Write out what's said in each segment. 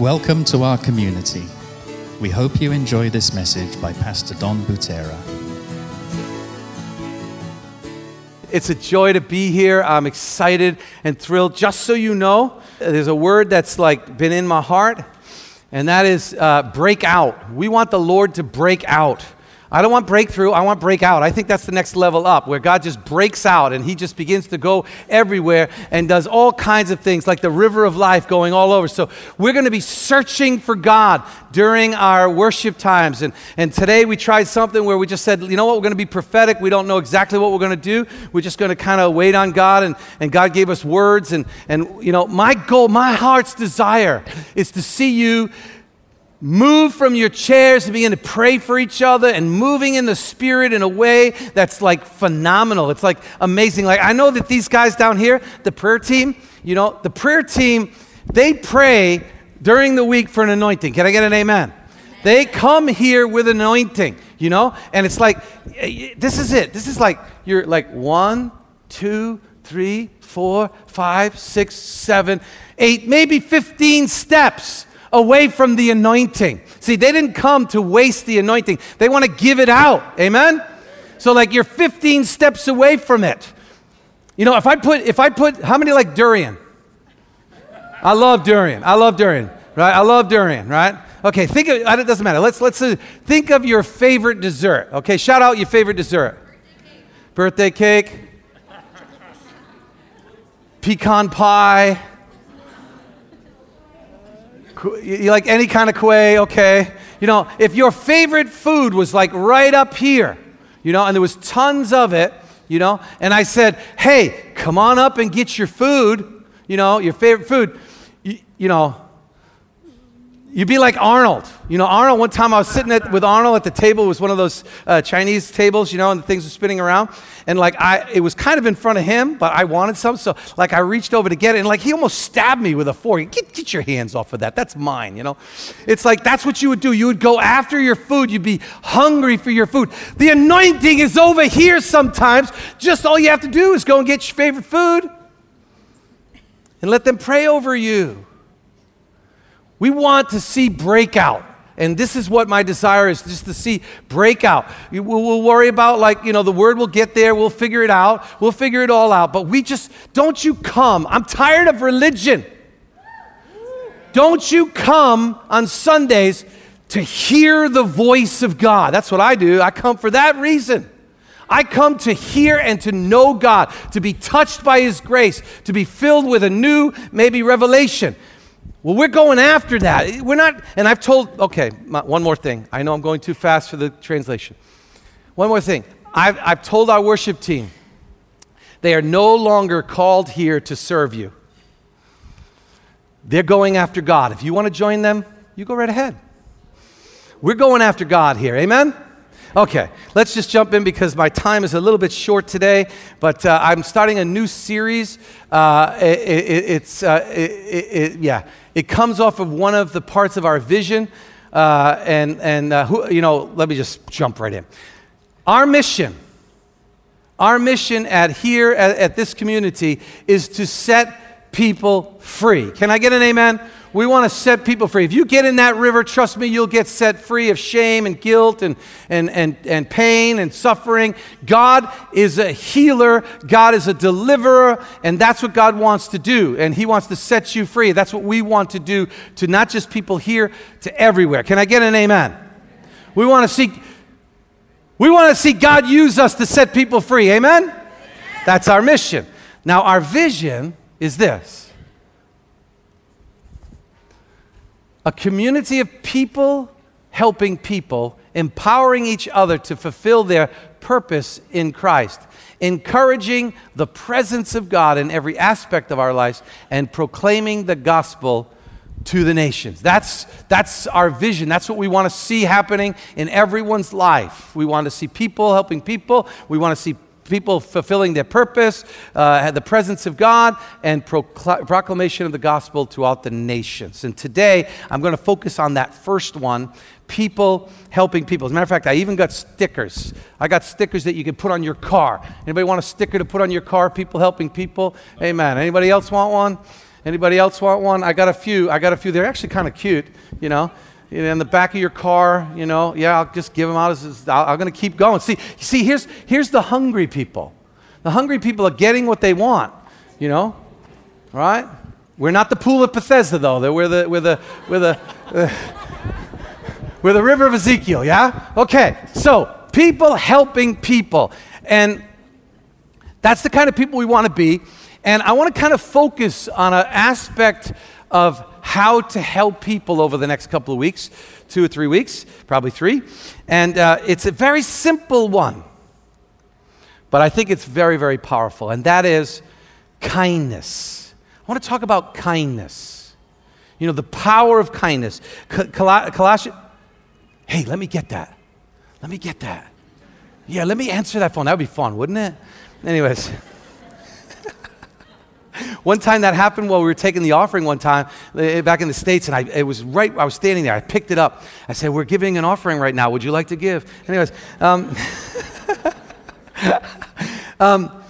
Welcome to our community. We hope you enjoy this message by Pastor Don Butera. It's a joy to be here. I'm excited and thrilled. Just so you know, there's a word that's like been in my heart, and that is uh, break out. We want the Lord to break out. I don't want breakthrough, I want breakout. I think that's the next level up where God just breaks out and He just begins to go everywhere and does all kinds of things like the river of life going all over. So we're going to be searching for God during our worship times. And, and today we tried something where we just said, you know what, we're going to be prophetic. We don't know exactly what we're going to do. We're just going to kind of wait on God. And, and God gave us words. And, and, you know, my goal, my heart's desire is to see you move from your chairs and begin to pray for each other and moving in the spirit in a way that's like phenomenal. It's like amazing. Like I know that these guys down here, the prayer team, you know, the prayer team, they pray during the week for an anointing. Can I get an amen? They come here with anointing, you know? And it's like, this is it. This is like, you're like one, two, three, four, five, six, seven, eight, maybe 15 steps away from the anointing. See, they didn't come to waste the anointing, they want to give it out. Amen? So, like, you're 15 steps away from it. You know, if I put, if I put, how many like durian? I love durian. I love durian, right? I love durian, right? Okay, think of, it doesn't matter. Let's, let's uh, think of your favorite dessert. Okay, shout out your favorite dessert. Birthday cake, pecan pie, you like any kind of quay, okay? You know, if your favorite food was like right up here, you know, and there was tons of it, you know, and I said, hey, come on up and get your food, you know, your favorite food, you, you know, You'd be like Arnold. You know, Arnold, one time I was sitting at, with Arnold at the table. It was one of those uh, Chinese tables, you know, and the things were spinning around. And like, I, it was kind of in front of him, but I wanted some. So like, I reached over to get it. And like, he almost stabbed me with a fork. Get, get your hands off of that. That's mine, you know. It's like, that's what you would do. You would go after your food. You'd be hungry for your food. The anointing is over here sometimes. Just all you have to do is go and get your favorite food and let them pray over you. We want to see breakout. And this is what my desire is just to see breakout. We'll, worry about, like, you know, the word will get there. We'll figure it out. We'll figure it all out. But we just, don't you come. I'm tired of religion. Don't you come on Sundays to hear the voice of God. That's what I do. I come for that reason. I come to hear and to know God, to be touched by His grace, to be filled with a new, maybe revelation. Well, we're going after that. We're not, and I've told, okay, one more thing. I know I'm going too fast for the translation. One more thing. I've, I've told our worship team they are no longer called here to serve you. They're going after God. If you want to join them, you go right ahead. We're going after God here. Amen? Okay, let's just jump in because my time is a little bit short today, but uh, I'm starting a new series. Uh, it, it, it's, uh, it, yeah, it comes off of one of the parts of our vision. Uh, and, and uh, who, you know, let me just jump right in. Our mission, our mission at here, at, at this community, is to set people free. Can I get an amen? We want to set people free. If you get in that river, trust me, you'll get set free of shame and guilt and, and, and, and pain and suffering. God is a healer, God is a deliverer, and that's what God wants to do. And He wants to set you free. That's what we want to do to not just people here, to everywhere. Can I get an amen? We want to see. We want to see God use us to set people free. Amen? That's our mission. Now, our vision is this a community of people helping people, empowering each other to fulfill their purpose in Christ, encouraging the presence of God in every aspect of our lives, and proclaiming the gospel to the nations. That's, that's our vision. That's what we want to see happening in everyone's life. We want to see people helping people. We want to see people fulfilling their purpose, uh, the presence of God, and procl- proclamation of the gospel throughout the nations. And today, I'm going to focus on that first one people helping people. As a matter of fact, I even got stickers. I got stickers that you can put on your car. Anybody want a sticker to put on your car? People helping people? Amen. Anybody else want one? Anybody else want one? I got a few. I got a few. They're actually kind of cute, you know. In the back of your car, you know, yeah, I'll just give them out. As, I'm going to keep going. See, see, here's, here's the hungry people. The hungry people are getting what they want, you know, right? We're not the pool of Bethesda, though. We're the, we're the, we're the, we're the river of Ezekiel, yeah? Okay, so people helping people. And that's the kind of people we want to be. And I want to kind of focus on an aspect of how to help people over the next couple of weeks, two or three weeks, probably three. And uh, it's a very simple one, but I think it's very, very powerful, and that is kindness. I want to talk about kindness. You know, the power of kindness. Colossians, hey, let me get that. Let me get that. Yeah, let me answer that phone. That would be fun, wouldn't it? Anyways. One time that happened while we were taking the offering one time uh, back in the States, and I, it was right, I was standing there. I picked it up. I said, We're giving an offering right now. Would you like to give? Anyways, um, um,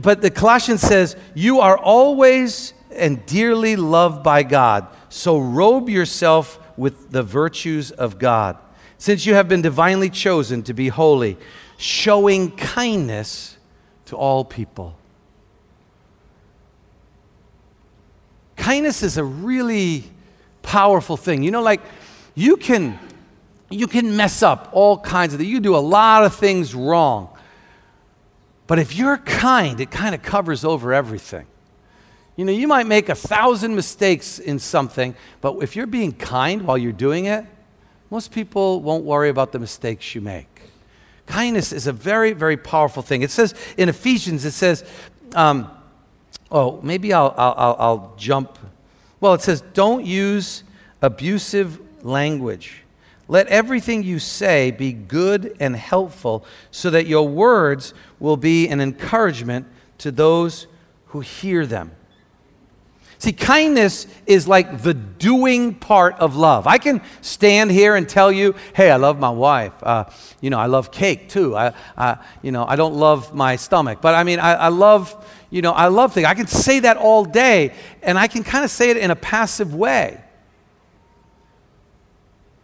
but the Colossians says, You are always and dearly loved by God. So robe yourself with the virtues of God. Since you have been divinely chosen to be holy, showing kindness to all people. Kindness is a really powerful thing. You know, like you can you can mess up all kinds of things. You do a lot of things wrong. But if you're kind, it kind of covers over everything. You know, you might make a thousand mistakes in something, but if you're being kind while you're doing it, most people won't worry about the mistakes you make. Kindness is a very, very powerful thing. It says in Ephesians, it says, um, oh, maybe I'll, I'll, I'll jump. Well, it says, don't use abusive language. Let everything you say be good and helpful so that your words will be an encouragement to those who hear them. See, kindness is like the doing part of love. I can stand here and tell you, hey, I love my wife. Uh, you know, I love cake too. I, I, you know, I don't love my stomach, but I mean, I, I love, you know, I love things. I can say that all day, and I can kind of say it in a passive way.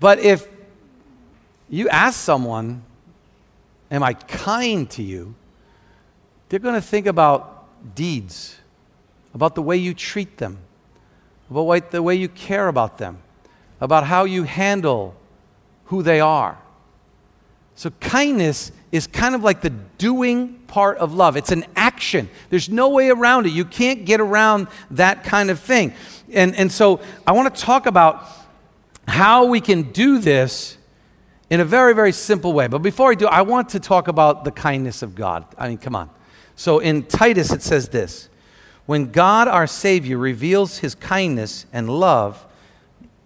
But if you ask someone, am I kind to you? They're going to think about deeds about the way you treat them, about the way you care about them, about how you handle who they are. So, kindness is kind of like the doing part of love. It's an action. There's no way around it. You can't get around that kind of thing. And, and so, I want to talk about how we can do this in a very, very simple way. But before I do, I want to talk about the kindness of God. I mean, come on. So, in Titus, it says this when God our Savior reveals his kindness and love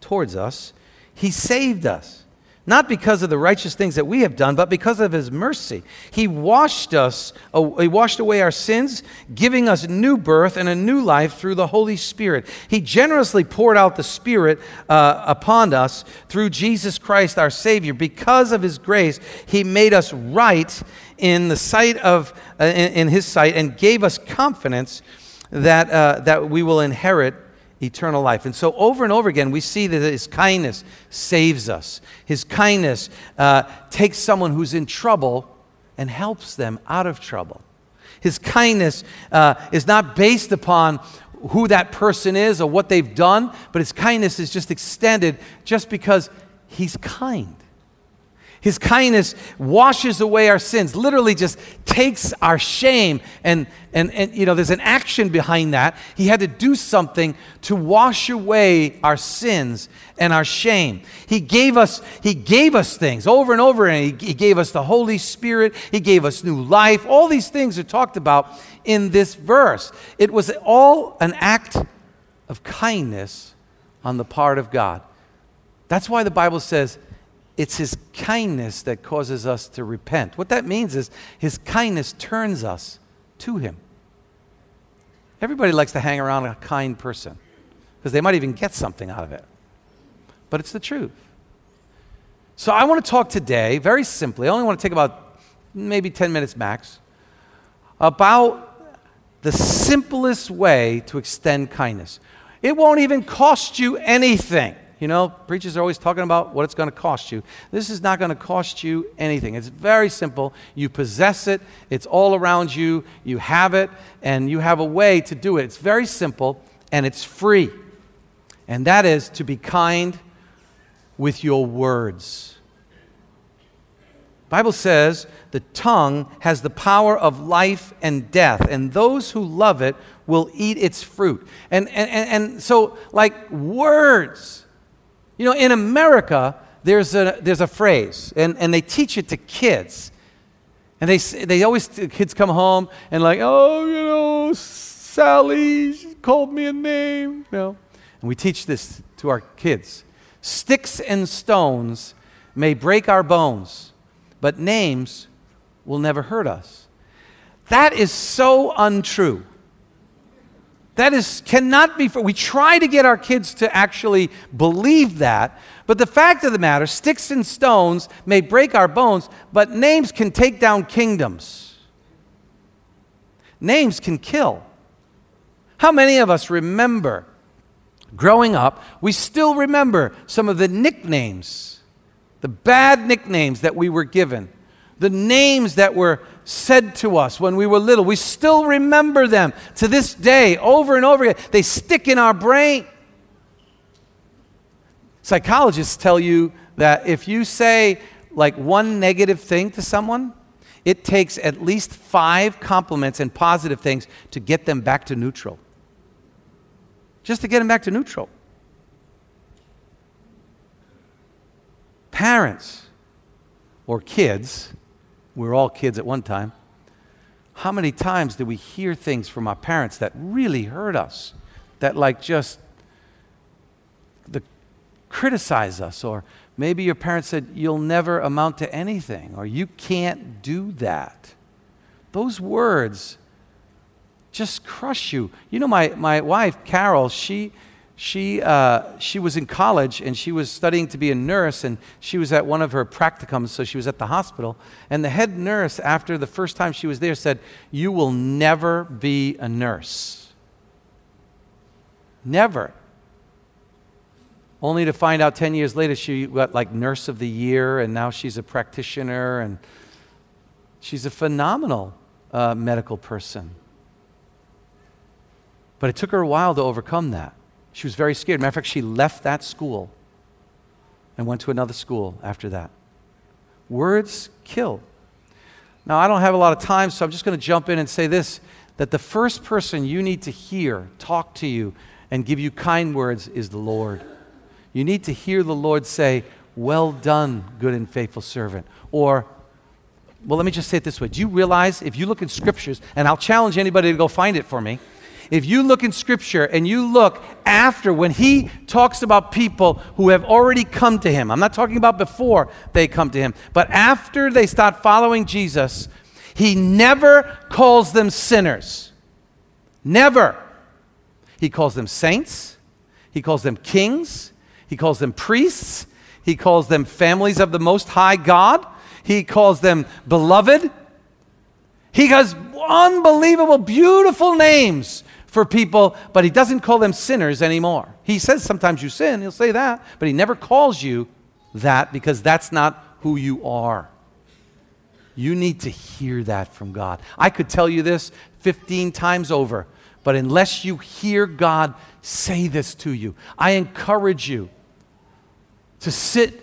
towards us, he saved us. Not because of the righteous things that we have done, but because of his mercy. He washed us, he washed away our sins, giving us new birth and a new life through the Holy Spirit. He generously poured out the Spirit uh, upon us through Jesus Christ our Savior. Because of his grace, he made us right in the sight of, uh, in, in his sight and gave us confidence that, uh, that we will inherit eternal life. And so, over and over again, we see that His kindness saves us. His kindness uh, takes someone who's in trouble and helps them out of trouble. His kindness uh, is not based upon who that person is or what they've done, but His kindness is just extended just because He's kind. His kindness washes away our sins, literally just takes our shame. And, and, and, you know, there's an action behind that. He had to do something to wash away our sins and our shame. He gave us, he gave us things over and over, and he, he gave us the Holy Spirit. He gave us new life. All these things are talked about in this verse. It was all an act of kindness on the part of God. That's why the Bible says, it's His kindness that causes us to repent. What that means is His kindness turns us to Him. Everybody likes to hang around a kind person because they might even get something out of it. But it's the truth. So I want to talk today, very simply, I only want to take about maybe 10 minutes max, about the simplest way to extend kindness. It won't even cost you anything. You know, preachers are always talking about what it's going to cost you. This is not going to cost you anything. It's very simple. You possess it, it's all around you, you have it, and you have a way to do it. It's very simple and it's free. And that is to be kind with your words. Bible says the tongue has the power of life and death, and those who love it will eat its fruit. And, and, and, so, like words, you know, in America, there's a, there's a phrase, and, and they teach it to kids. And they, they always, kids come home and, like, oh, you know, Sally called me a name. You know? And we teach this to our kids. Sticks and stones may break our bones, but names will never hurt us. That is so untrue. That is cannot be. For. We try to get our kids to actually believe that, but the fact of the matter, sticks and stones may break our bones, but names can take down kingdoms. Names can kill. How many of us remember growing up, we still remember some of the nicknames, the bad nicknames that we were given, the names that were said to us when we were little. We still remember them to this day, over and over again. They stick in our brain. Psychologists tell you that if you say like one negative thing to someone, it takes at least five compliments and positive things to get them back to neutral. Just to get them back to neutral. Parents or kids we were all kids at one time. How many times did we hear things from our parents that really hurt us? That, like, just the, criticize us, or maybe your parents said, You'll never amount to anything, or you can't do that. Those words just crush you. You know, my, my wife, Carol, she, she, uh, she was in college and she was studying to be a nurse, and she was at one of her practicums, so she was at the hospital. And the head nurse, after the first time she was there, said, You will never be a nurse. Never. Only to find out 10 years later she got like nurse of the year, and now she's a practitioner, and she's a phenomenal uh, medical person. But it took her a while to overcome that. She was very scared. Matter of fact, she left that school and went to another school after that. Words kill. Now, I don't have a lot of time, so I'm just going to jump in and say this that the first person you need to hear talk to you and give you kind words is the Lord. You need to hear the Lord say, Well done, good and faithful servant. Or, well, let me just say it this way. Do you realize if you look in scriptures, and I'll challenge anybody to go find it for me, if you look in Scripture and you look after when he talks about people who have already come to him, I'm not talking about before they come to him, but after they start following Jesus, he never calls them sinners. Never. He calls them saints, he calls them kings, he calls them priests, he calls them families of the Most High God, he calls them beloved. He has unbelievable, beautiful names for people, but he doesn't call them sinners anymore. He says sometimes you sin, he'll say that, but he never calls you that because that's not who you are. You need to hear that from God. I could tell you this 15 times over, but unless you hear God say this to you, I encourage you to sit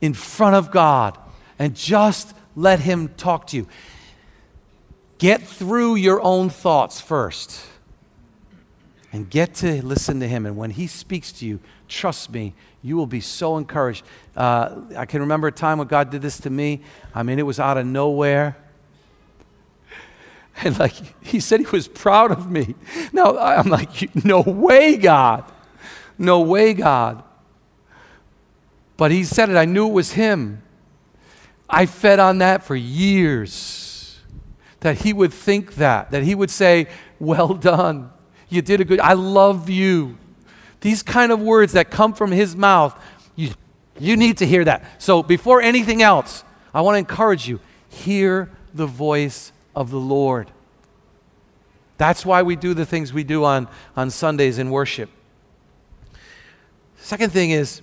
in front of God and just let Him talk to you. Get through your own thoughts first and get to listen to him. And when he speaks to you, trust me, you will be so encouraged. Uh, I can remember a time when God did this to me. I mean, it was out of nowhere. And like he said, he was proud of me. Now I'm like, no way, God. No way, God. But he said it, I knew it was him. I fed on that for years. That he would think that, that he would say, Well done. You did a good, I love you. These kind of words that come from his mouth, you, you need to hear that. So before anything else, I want to encourage you hear the voice of the Lord. That's why we do the things we do on, on Sundays in worship. Second thing is,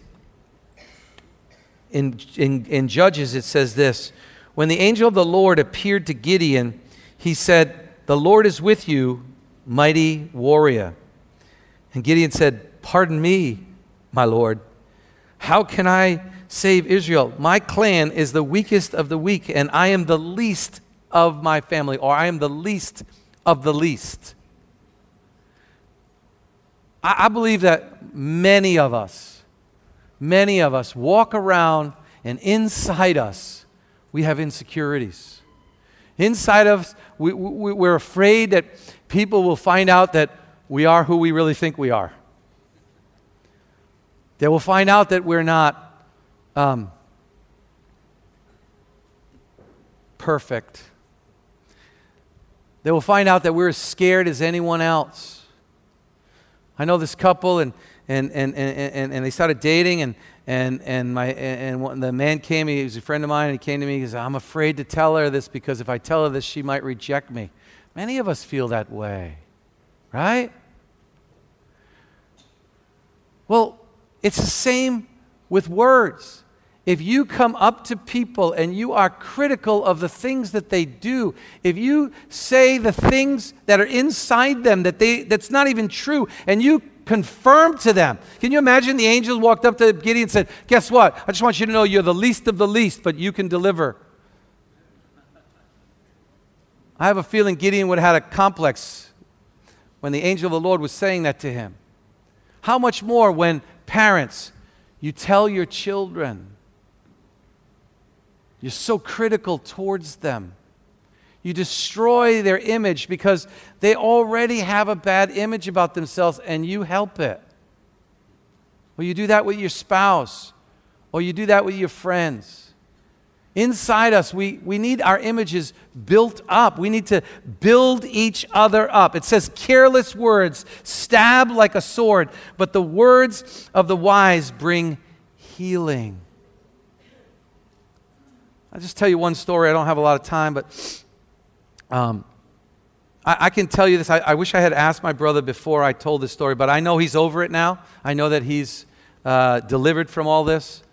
in, in, in Judges, it says this When the angel of the Lord appeared to Gideon, he said, The Lord is with you, mighty warrior. And Gideon said, Pardon me, my Lord. How can I save Israel? My clan is the weakest of the weak, and I am the least of my family, or I am the least of the least. I, I believe that many of us, many of us walk around and inside us, we have insecurities. Inside of us, we, we, we're afraid that people will find out that we are who we really think we are. They will find out that we're not um, perfect. They will find out that we're as scared as anyone else. I know this couple, and, and, and, and, and, they started dating, and, and, and, my, and the man came, he was a friend of mine, and he came to me, he said, I'm afraid to tell her this because if I tell her this, she might reject me. Many of us feel that way, right? Well, it's the same with words. If you come up to people and you are critical of the things that they do, if you say the things that are inside them that they, that's not even true, and you confirm to them. Can you imagine the angels walked up to Gideon and said, Guess what? I just want you to know you're the least of the least, but you can deliver. I have a feeling Gideon would have had a complex when the angel of the Lord was saying that to him. How much more when parents, you tell your children, you're so critical towards them. You destroy their image because they already have a bad image about themselves and you help it. Or you do that with your spouse, or you do that with your friends. Inside us, we, we need our images built up. We need to build each other up. It says, careless words stab like a sword, but the words of the wise bring healing. I'll just tell you one story. I don't have a lot of time, but um, I, I, can tell you this. I, I, wish I had asked my brother before I told this story, but I know he's over it now. I know that he's uh, delivered from all this.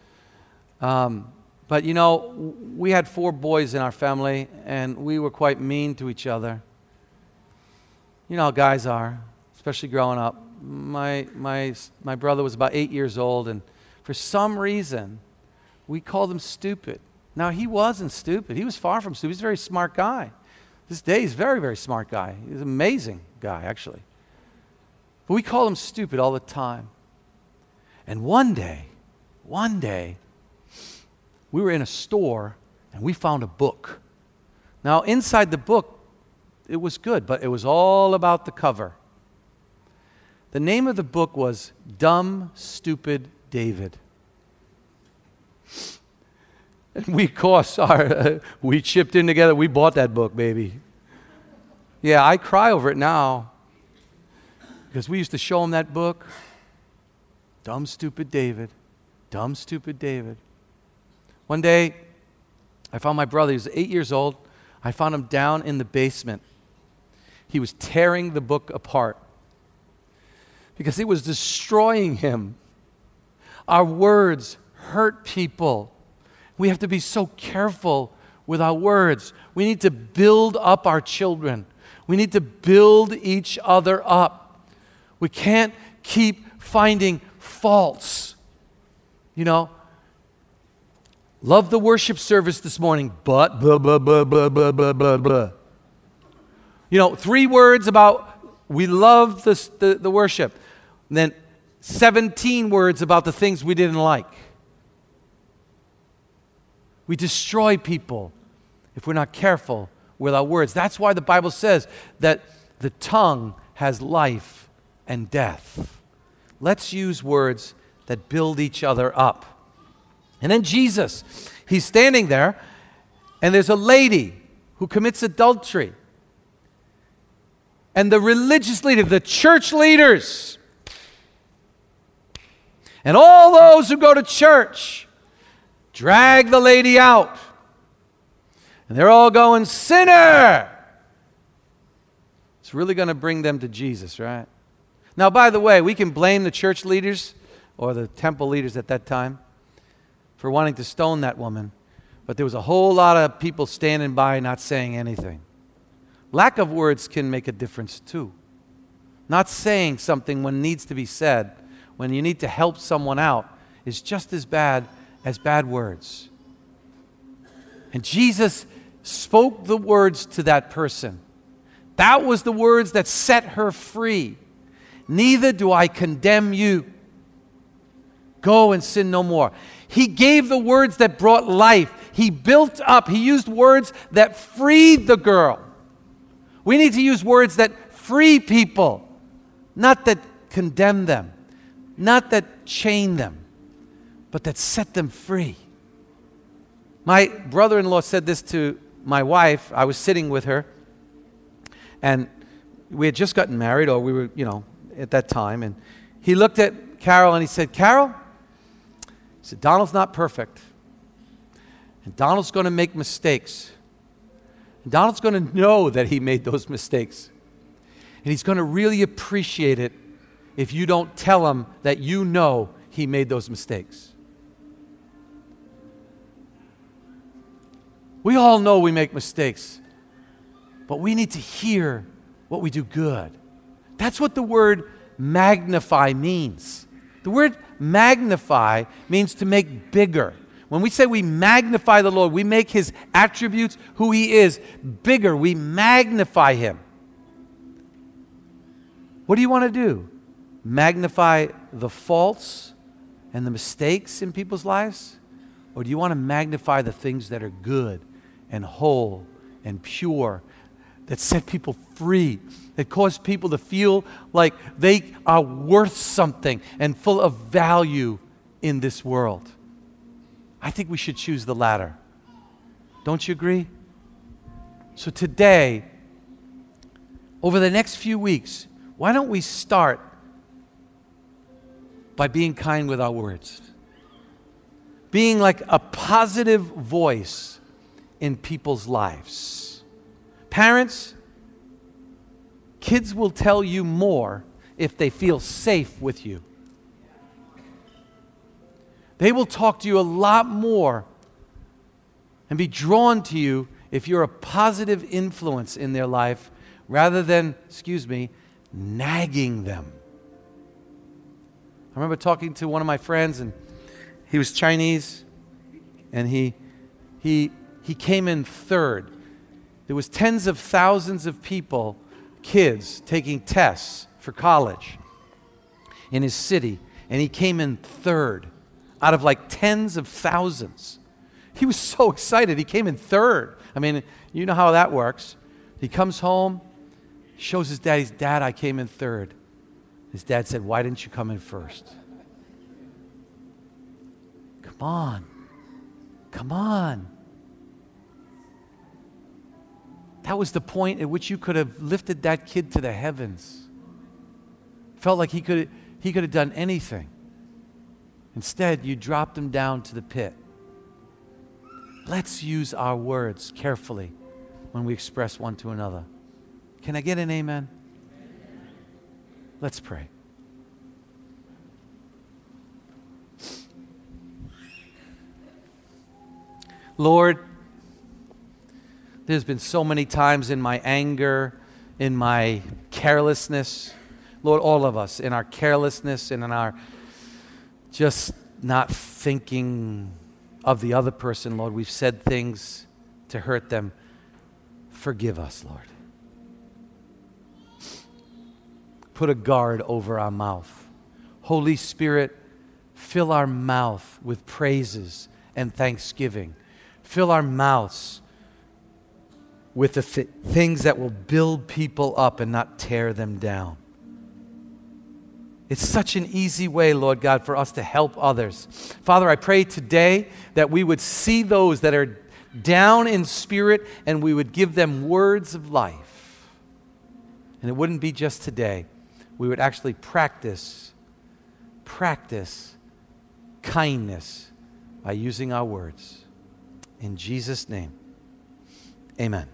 Um, but you know, we had four boys in our family, and we were quite mean to each other. You know how guys are, especially growing up. My, my, my brother was about eight years old, and for some reason, we called him stupid. Now, he wasn't stupid. He was far from stupid. He's a very smart guy. This day, a very, very smart guy. He's an amazing guy, actually. But we call him stupid all the time. And one day, one day, we were in a store and we found a book. Now, inside the book, it was good, but it was all about the cover. The name of the book was Dumb, Stupid David. We, course, our, we chipped in together. We bought that book, baby. Yeah, I cry over it now because we used to show him that book. Dumb, stupid David. Dumb, stupid David. One day, I found my brother. He was eight years old. I found him down in the basement. He was tearing the book apart because it was destroying him. Our words hurt people. We have to be so careful with our words. We need to build up our children. We need to build each other up. We can't keep finding faults. You know, Love the worship service this morning, but blah, blah, blah, blah, blah, blah, blah, blah. You know, three words about we love the, the, the worship. And then 17 words about the things we didn't like. We destroy people if we're not careful with our words. That's why the Bible says that the tongue has life and death. Let's use words that build each other up. And then Jesus, he's standing there, and there's a lady who commits adultery. And the religious leader, the church leaders, and all those who go to church drag the lady out. And they're all going, Sinner! It's really going to bring them to Jesus, right? Now, by the way, we can blame the church leaders or the temple leaders at that time for wanting to stone that woman, but there was a whole lot of people standing by not saying anything. Lack of words can make a difference too. Not saying something when needs to be said, when you need to help someone out, is just as bad as bad words. And Jesus spoke the words to that person. That was the words that set her free. Neither do I condemn you. Go and sin no more. He gave the words that brought life. He built up. He used words that freed the girl. We need to use words that free people, not that condemn them, not that chain them, but that set them free. My brother in law said this to my wife. I was sitting with her, and we had just gotten married, or we were, you know, at that time. And he looked at Carol and he said, Carol, he said, Donald's not perfect. And Donald's going to make mistakes. And Donald's going to know that he made those mistakes. And he's going to really appreciate it if you don't tell him that you know he made those mistakes. We all know we make mistakes, but we need to hear what we do good. That's what the word magnify means. The word magnify means to make bigger. When we say we magnify the Lord, we make his attributes, who he is, bigger. We magnify him. What do you want to do? Magnify the faults and the mistakes in people's lives? Or do you want to magnify the things that are good and whole and pure that set people free, that cause people to feel like they are worth something and full of value in this world. I think we should choose the latter. Don't you agree? So, today, over the next few weeks, why don't we start by being kind with our words? Being like a positive voice in people's lives Parents, kids will tell you more if they feel safe with you. They will talk to you a lot more and be drawn to you if you're a positive influence in their life rather than, excuse me, nagging them. I remember talking to one of my friends and he was Chinese and he he he came in third there was tens of thousands of people, kids, taking tests for college in his city, and he came in third out of like tens of thousands. He was so excited. He came in third. I mean, you know how that works. He comes home, shows his dad, dad, I came in third. His dad said, Why didn't you come in first? Come on. Come on. That was the point at which you could have lifted that kid to the heavens. Felt like he could, he could have done anything. Instead, you dropped him down to the pit. Let's use our words carefully when we express one to another. Can I get an amen? Let's pray. Lord, there's been so many times in my anger, in my carelessness, Lord, all of us, in our carelessness and in our just not thinking of the other person, Lord, we've said things to hurt them. Forgive us, Lord. Put a guard over our mouth. Holy Spirit, fill our mouth with praises and thanksgiving. Fill our mouths with the th- things that will build people up and not tear them down. It's such an easy way, Lord God, for us to help others. Father, I pray today that we would see those that are down in spirit and we would give them words of life. And it wouldn't be just today, we would actually practice, practice kindness by using our words. In Jesus' name, amen.